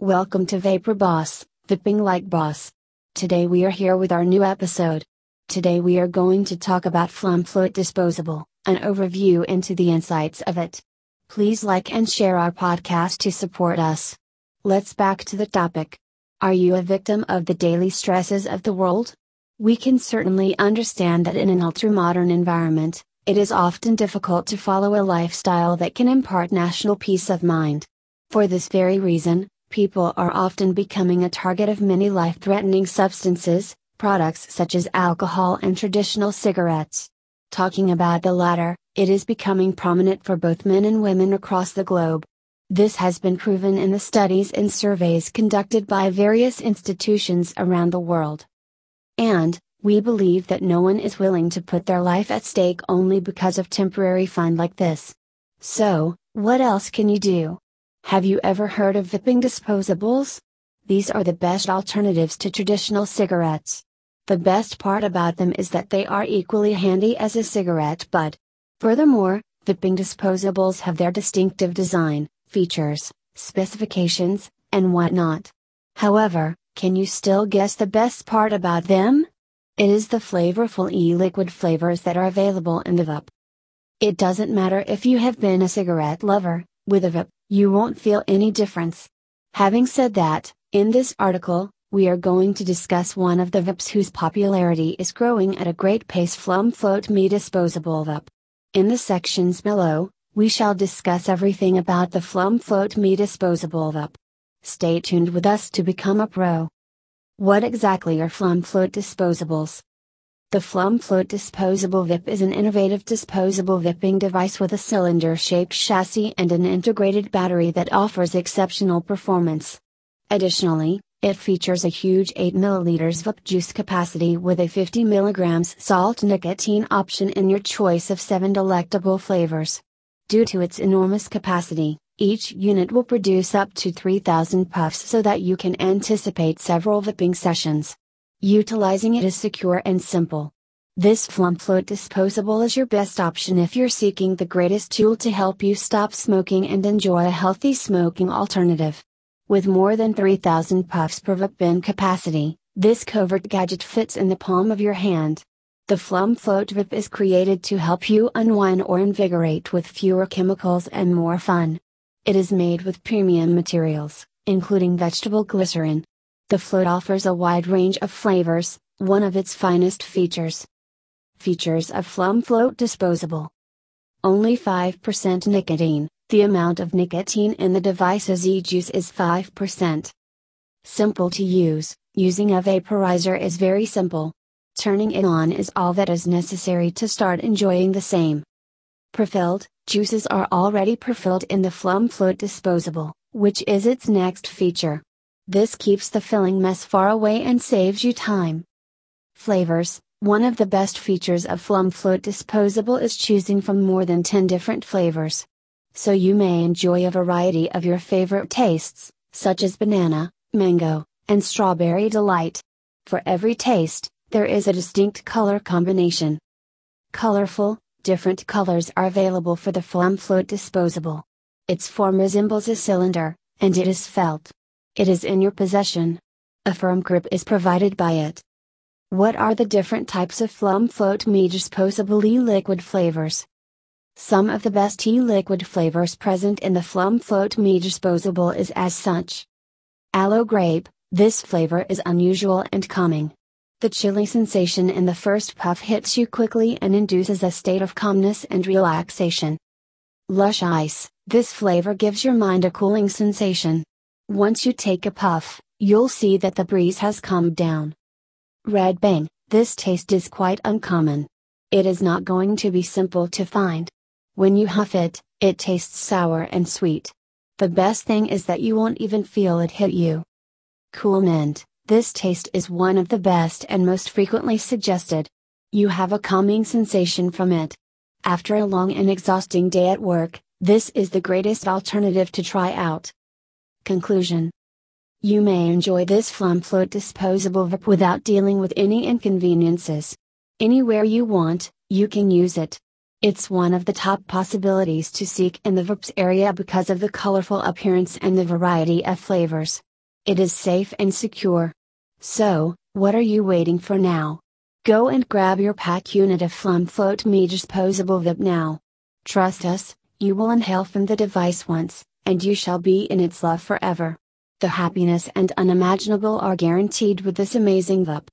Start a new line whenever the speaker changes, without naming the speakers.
Welcome to Vapor Boss, Vaping Like Boss. Today we are here with our new episode. Today we are going to talk about FlumFloat Disposable, an overview into the insights of it. Please like and share our podcast to support us. Let's back to the topic. Are you a victim of the daily stresses of the world? We can certainly understand that in an ultra modern environment, it is often difficult to follow a lifestyle that can impart national peace of mind. For this very reason, people are often becoming a target of many life threatening substances, products such as alcohol and traditional cigarettes. Talking about the latter, it is becoming prominent for both men and women across the globe. This has been proven in the studies and surveys conducted by various institutions around the world. And, we believe that no one is willing to put their life at stake only because of temporary fun like this. So, what else can you do? Have you ever heard of vaping disposables? These are the best alternatives to traditional cigarettes. The best part about them is that they are equally handy as a cigarette butt. Furthermore, vaping disposables have their distinctive design, features, specifications, and whatnot. However, can you still guess the best part about them? It is the flavorful e-liquid flavors that are available in the vape. It doesn't matter if you have been a cigarette lover, with a vape, you won't feel any difference. Having said that, in this article, we are going to discuss one of the vapes whose popularity is growing at a great pace Flum Float Me Disposable Vape. In the sections below, we shall discuss everything about the Flum Float Me Disposable Vape. Stay tuned with us to become a pro. What exactly are Flum Float disposables? The Flum Float disposable vape is an innovative disposable vaping device with a cylinder-shaped chassis and an integrated battery that offers exceptional performance. Additionally, it features a huge 8 ml vape juice capacity with a 50 mg salt nicotine option in your choice of 7 delectable flavors. Due to its enormous capacity, each unit will produce up to 3000 puffs so that you can anticipate several vaping sessions. Utilizing it is secure and simple. This FlumFloat disposable is your best option if you're seeking the greatest tool to help you stop smoking and enjoy a healthy smoking alternative. With more than 3000 puffs per bin capacity, this covert gadget fits in the palm of your hand. The FlumFloat Vape is created to help you unwind or invigorate with fewer chemicals and more fun. It is made with premium materials, including vegetable glycerin, the float offers a wide range of flavors, one of its finest features. Features of Flum Float Disposable Only 5% nicotine, the amount of nicotine in the device's e-juice is 5%. Simple to use, using a vaporizer is very simple. Turning it on is all that is necessary to start enjoying the same. Prefilled, juices are already prefilled in the Flum Float Disposable, which is its next feature. This keeps the filling mess far away and saves you time. Flavors One of the best features of Flum Float Disposable is choosing from more than 10 different flavors. So you may enjoy a variety of your favorite tastes, such as banana, mango, and strawberry delight. For every taste, there is a distinct color combination. Colorful, different colors are available for the Flum Float Disposable. Its form resembles a cylinder, and it is felt. It is in your possession. A firm grip is provided by it. What are the different types of FlumFloat Me disposable e-liquid flavors? Some of the best e-liquid flavors present in the Flum Float Me disposable is as such. Aloe grape, this flavor is unusual and calming. The chilly sensation in the first puff hits you quickly and induces a state of calmness and relaxation. Lush ice, this flavor gives your mind a cooling sensation. Once you take a puff, you'll see that the breeze has calmed down. Red Bang, this taste is quite uncommon. It is not going to be simple to find. When you huff it, it tastes sour and sweet. The best thing is that you won't even feel it hit you. Cool Mint, this taste is one of the best and most frequently suggested. You have a calming sensation from it. After a long and exhausting day at work, this is the greatest alternative to try out. Conclusion You may enjoy this FlumFloat disposable vape without dealing with any inconveniences. Anywhere you want, you can use it. It's one of the top possibilities to seek in the vapes area because of the colorful appearance and the variety of flavors. It is safe and secure. So, what are you waiting for now? Go and grab your pack unit of FlumFloat Me disposable vape now. Trust us, you will inhale from the device once, and you shall be in its love forever. The happiness and unimaginable are guaranteed with this amazing vape.